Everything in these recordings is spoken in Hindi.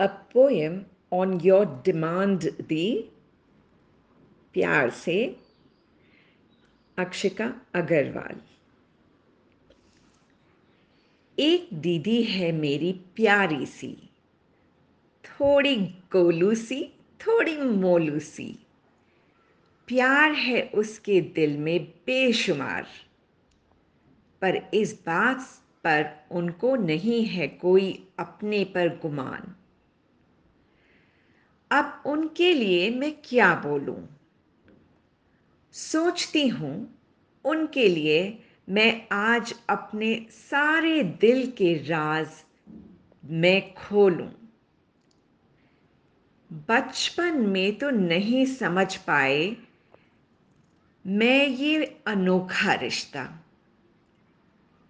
a poem on your demand दी प्यार से, अक्षिका अग्रवाल। एक दीदी है मेरी प्यारी सी, थोड़ी गोलू सी, थोड़ी मोलू सी। प्यार है उसके दिल में बेशुमार, पर इस बात पर उनको नहीं है कोई अपने पर गुमान। अब उनके लिए मैं क्या बोलूँ? सोचती हूँ, उनके लिए मैं आज अपने सारे दिल के राज मैं खोलूं। बचपन में तो नहीं समझ पाए मैं ये अनोखा रिश्ता।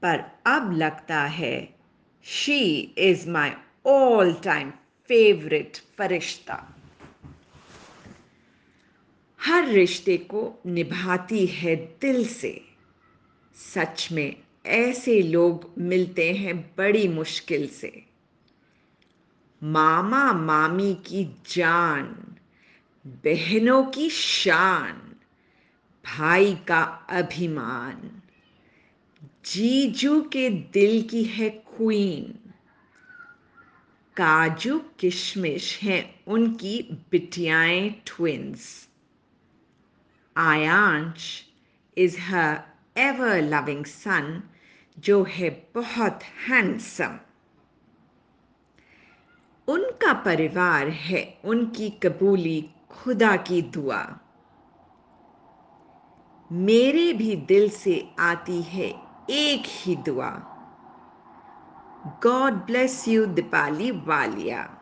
पर अब लगता है she is my all time favourite फरिश्ता। हर रिश्ते को निभाती है दिल से। सच में ऐसे लोग मिलते हैं बड़ी मुश्किल से। मामा मामी की जान, बहनों की शान, भाई का अभिमान। जीजू के दिल की है क्वीन। काजू किशमिश हैं। उनकी बिटियाएँ twins Aayansh is her ever loving son जो है बहुत हैंडसम उनका परिवार है, उनकी कबूली खुदा की दुआ। मेरे भी दिल से आती है एक ही दुआ। God bless you, Dipali Walia.